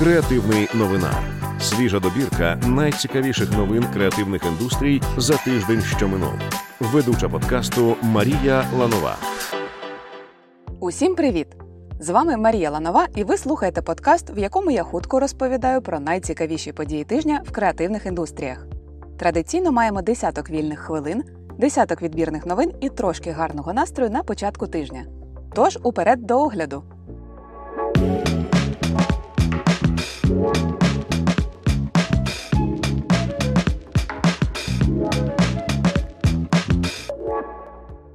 Креативний новина. Свіжа добірка найцікавіших новин креативних індустрій за тиждень, що минув. Ведуча подкасту Марія Ланова. Усім привіт! З вами Марія Ланова, і ви слухаєте подкаст, в якому я хутко розповідаю про найцікавіші події тижня в креативних індустріях. Традиційно маємо десяток вільних хвилин, десяток відбірних новин і трошки гарного настрою на початку тижня. Тож уперед до огляду.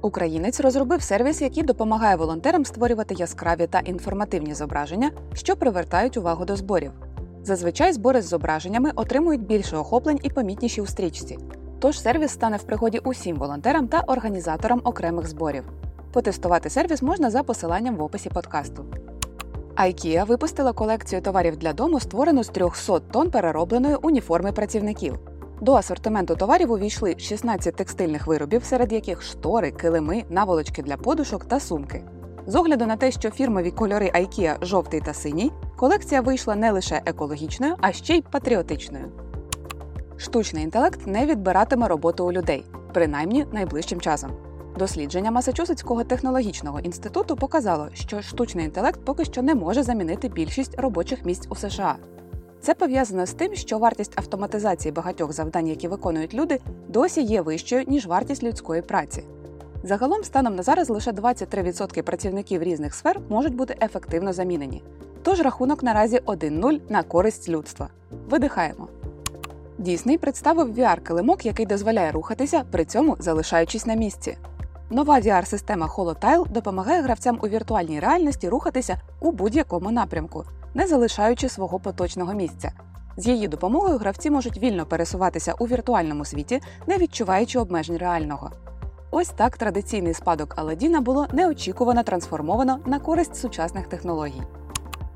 Українець розробив сервіс, який допомагає волонтерам створювати яскраві та інформативні зображення, що привертають увагу до зборів. Зазвичай збори з зображеннями отримують більше охоплень і помітніші у стрічці. Тож сервіс стане в пригоді усім волонтерам та організаторам окремих зборів. Потестувати сервіс можна за посиланням в описі подкасту. IKEA випустила колекцію товарів для дому, створену з 300 тонн переробленої уніформи працівників. До асортименту товарів увійшли 16 текстильних виробів, серед яких штори, килими, наволочки для подушок та сумки. З огляду на те, що фірмові кольори IKEA жовтий та синій, колекція вийшла не лише екологічною, а ще й патріотичною. Штучний інтелект не відбиратиме роботу у людей, принаймні найближчим часом. Дослідження Масачусетського технологічного інституту показало, що штучний інтелект поки що не може замінити більшість робочих місць у США. Це пов'язано з тим, що вартість автоматизації багатьох завдань, які виконують люди, досі є вищою ніж вартість людської праці. Загалом, станом на зараз лише 23% працівників різних сфер можуть бути ефективно замінені. Тож рахунок наразі 1-0 на користь людства. Видихаємо. Дійсний представив VR-килимок, який дозволяє рухатися, при цьому залишаючись на місці. Нова VR-система HoloTile допомагає гравцям у віртуальній реальності рухатися у будь-якому напрямку, не залишаючи свого поточного місця. З її допомогою гравці можуть вільно пересуватися у віртуальному світі, не відчуваючи обмежень реального. Ось так традиційний спадок Аладдіна було неочікувано трансформовано на користь сучасних технологій.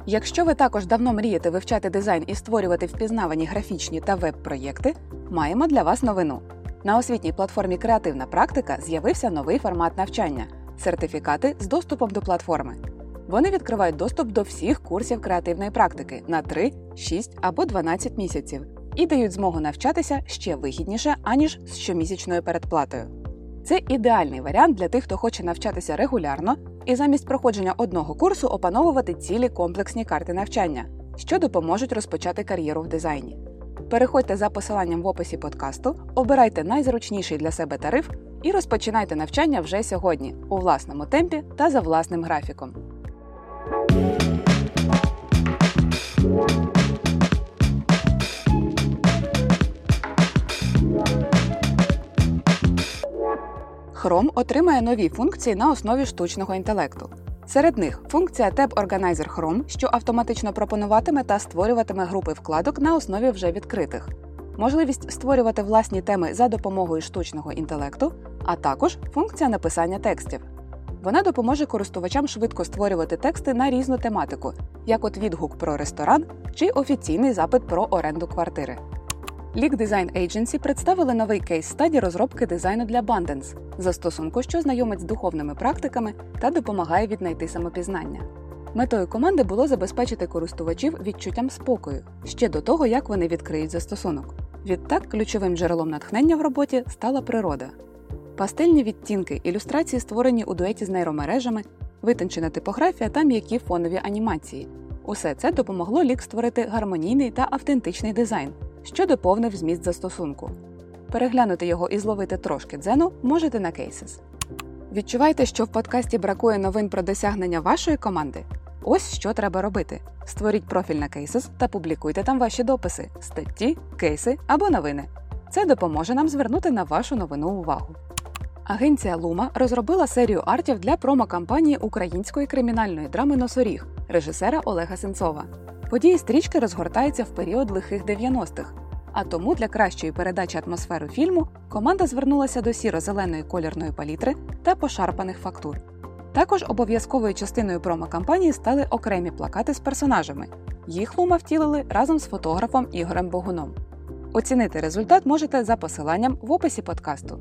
Якщо ви також давно мрієте вивчати дизайн і створювати впізнавані графічні та веб-проєкти, маємо для вас новину. На освітній платформі Креативна практика з'явився новий формат навчання сертифікати з доступом до платформи. Вони відкривають доступ до всіх курсів креативної практики на 3, 6 або 12 місяців і дають змогу навчатися ще вигідніше, аніж з щомісячною передплатою. Це ідеальний варіант для тих, хто хоче навчатися регулярно і замість проходження одного курсу опановувати цілі комплексні карти навчання, що допоможуть розпочати кар'єру в дизайні. Переходьте за посиланням в описі подкасту, обирайте найзручніший для себе тариф і розпочинайте навчання вже сьогодні у власному темпі та за власним графіком. Chrome отримає нові функції на основі штучного інтелекту. Серед них функція Tab Organizer Chrome, що автоматично пропонуватиме та створюватиме групи вкладок на основі вже відкритих, можливість створювати власні теми за допомогою штучного інтелекту, а також функція написання текстів. Вона допоможе користувачам швидко створювати тексти на різну тематику, як от відгук про ресторан чи офіційний запит про оренду квартири. Leak Design Agency представили новий кейс стаді розробки дизайну для Bandance, застосунку, що знайомить з духовними практиками та допомагає віднайти самопізнання. Метою команди було забезпечити користувачів відчуттям спокою ще до того, як вони відкриють застосунок. Відтак, ключовим джерелом натхнення в роботі стала природа. Пастельні відтінки, ілюстрації, створені у дуеті з нейромережами, витончена типографія та м'які фонові анімації. Усе це допомогло лік створити гармонійний та автентичний дизайн, що доповнив зміст застосунку. Переглянути його і зловити трошки дзену можете на Cases. Відчуваєте, що в подкасті бракує новин про досягнення вашої команди? Ось що треба робити: створіть профіль на Cases та публікуйте там ваші дописи, статті, кейси або новини. Це допоможе нам звернути на вашу новину увагу. Агенція Лума розробила серію артів для промо-кампанії української кримінальної драми Носоріг режисера Олега Сенцова. Події стрічки розгортаються в період лихих 90-х. А тому для кращої передачі атмосфери фільму команда звернулася до сіро-зеленої кольорної палітри та пошарпаних фактур. Також обов'язковою частиною промо-кампанії стали окремі плакати з персонажами. Їх Лума втілили разом з фотографом Ігорем Богуном. Оцінити результат можете за посиланням в описі подкасту.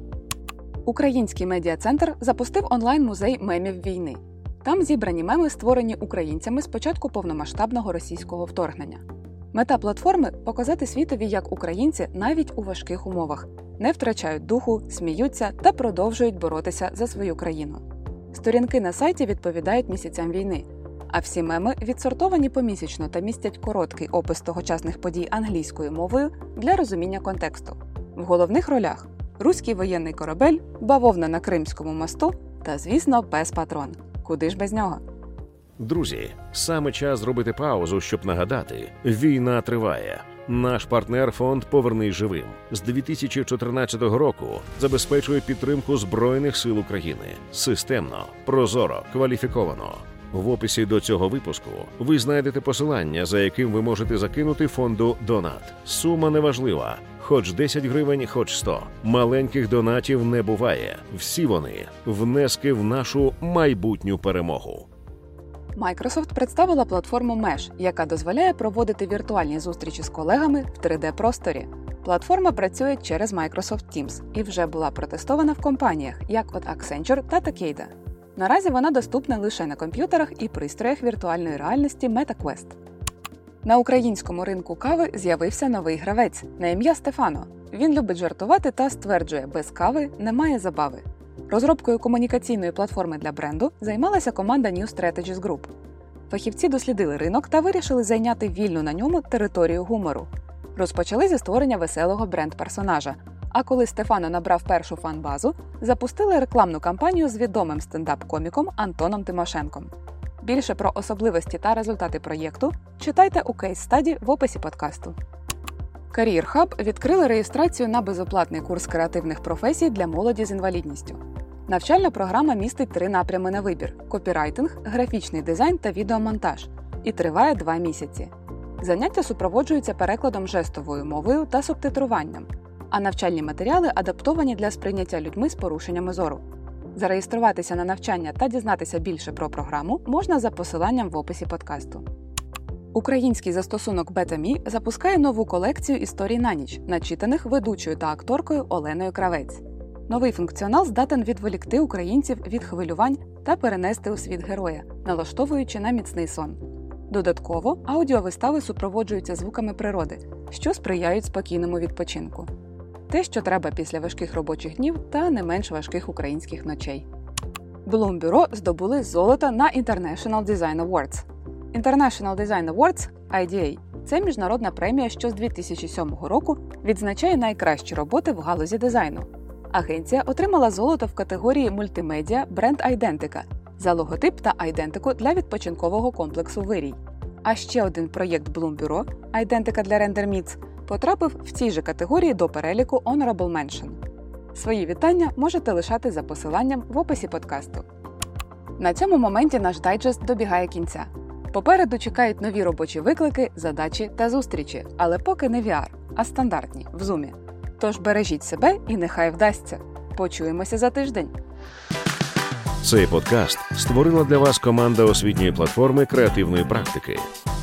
Український медіа-центр запустив онлайн-музей мемів війни. Там зібрані меми, створені українцями з початку повномасштабного російського вторгнення. Мета платформи показати світові, як українці навіть у важких умовах не втрачають духу, сміються та продовжують боротися за свою країну. Сторінки на сайті відповідають місяцям війни, а всі меми відсортовані помісячно та містять короткий опис тогочасних подій англійською мовою для розуміння контексту. В головних ролях руський воєнний корабель, бавовна на Кримському мосту та, звісно, пес патрон. Куди ж без нього? Друзі, саме час зробити паузу, щоб нагадати: війна триває. Наш партнер фонд Повернись живим з 2014 року забезпечує підтримку збройних сил України системно, прозоро, кваліфіковано. В описі до цього випуску ви знайдете посилання, за яким ви можете закинути фонду Донат. Сума неважлива, хоч 10 гривень, хоч 100. Маленьких донатів не буває. Всі вони внески в нашу майбутню перемогу. Microsoft представила платформу Mesh, яка дозволяє проводити віртуальні зустрічі з колегами в 3D-просторі. Платформа працює через Microsoft Teams і вже була протестована в компаніях, як от Accenture та Takeda. Наразі вона доступна лише на комп'ютерах і пристроях віртуальної реальності MetaQuest. На українському ринку кави з'явився новий гравець на ім'я Стефано. Він любить жартувати та стверджує, без кави немає забави. Розробкою комунікаційної платформи для бренду займалася команда New Strategies Group. Фахівці дослідили ринок та вирішили зайняти вільну на ньому територію гумору. Розпочали зі створення веселого бренд-персонажа. А коли Стефано набрав першу фан-базу, запустили рекламну кампанію з відомим стендап-коміком Антоном Тимошенком. Більше про особливості та результати проєкту читайте у кейс-стаді в описі подкасту. Career Hub відкрили реєстрацію на безоплатний курс креативних професій для молоді з інвалідністю. Навчальна програма містить три напрями на вибір: копірайтинг, графічний дизайн та відеомонтаж, і триває два місяці. Заняття супроводжуються перекладом жестовою мовою та субтитруванням, а навчальні матеріали адаптовані для сприйняття людьми з порушеннями зору. Зареєструватися на навчання та дізнатися більше про програму можна за посиланням в описі подкасту. Український застосунок BetaMe запускає нову колекцію історій на ніч, начитаних ведучою та акторкою Оленою Кравець. Новий функціонал здатен відволікти українців від хвилювань та перенести у світ героя, налаштовуючи на міцний сон. Додатково аудіовистави супроводжуються звуками природи, що сприяють спокійному відпочинку. Те, що треба після важких робочих днів та не менш важких українських ночей. Bureau здобули золото на International Design Awards. International Design Awards IDA – це міжнародна премія, що з 2007 року відзначає найкращі роботи в галузі дизайну. Агенція отримала золото в категорії мультимедіа бренд Айдентика за логотип та айдентику для відпочинкового комплексу Вирій. А ще один проєкт Bloom Айдентика для Meets потрапив в цій же категорії до переліку Honorable Mention. Свої вітання можете лишати за посиланням в описі подкасту. На цьому моменті наш дайджест добігає кінця. Попереду чекають нові робочі виклики, задачі та зустрічі, але поки не VR, а стандартні в зумі. Тож бережіть себе і нехай вдасться. Почуємося за тиждень. Цей подкаст створила для вас команда освітньої платформи креативної практики.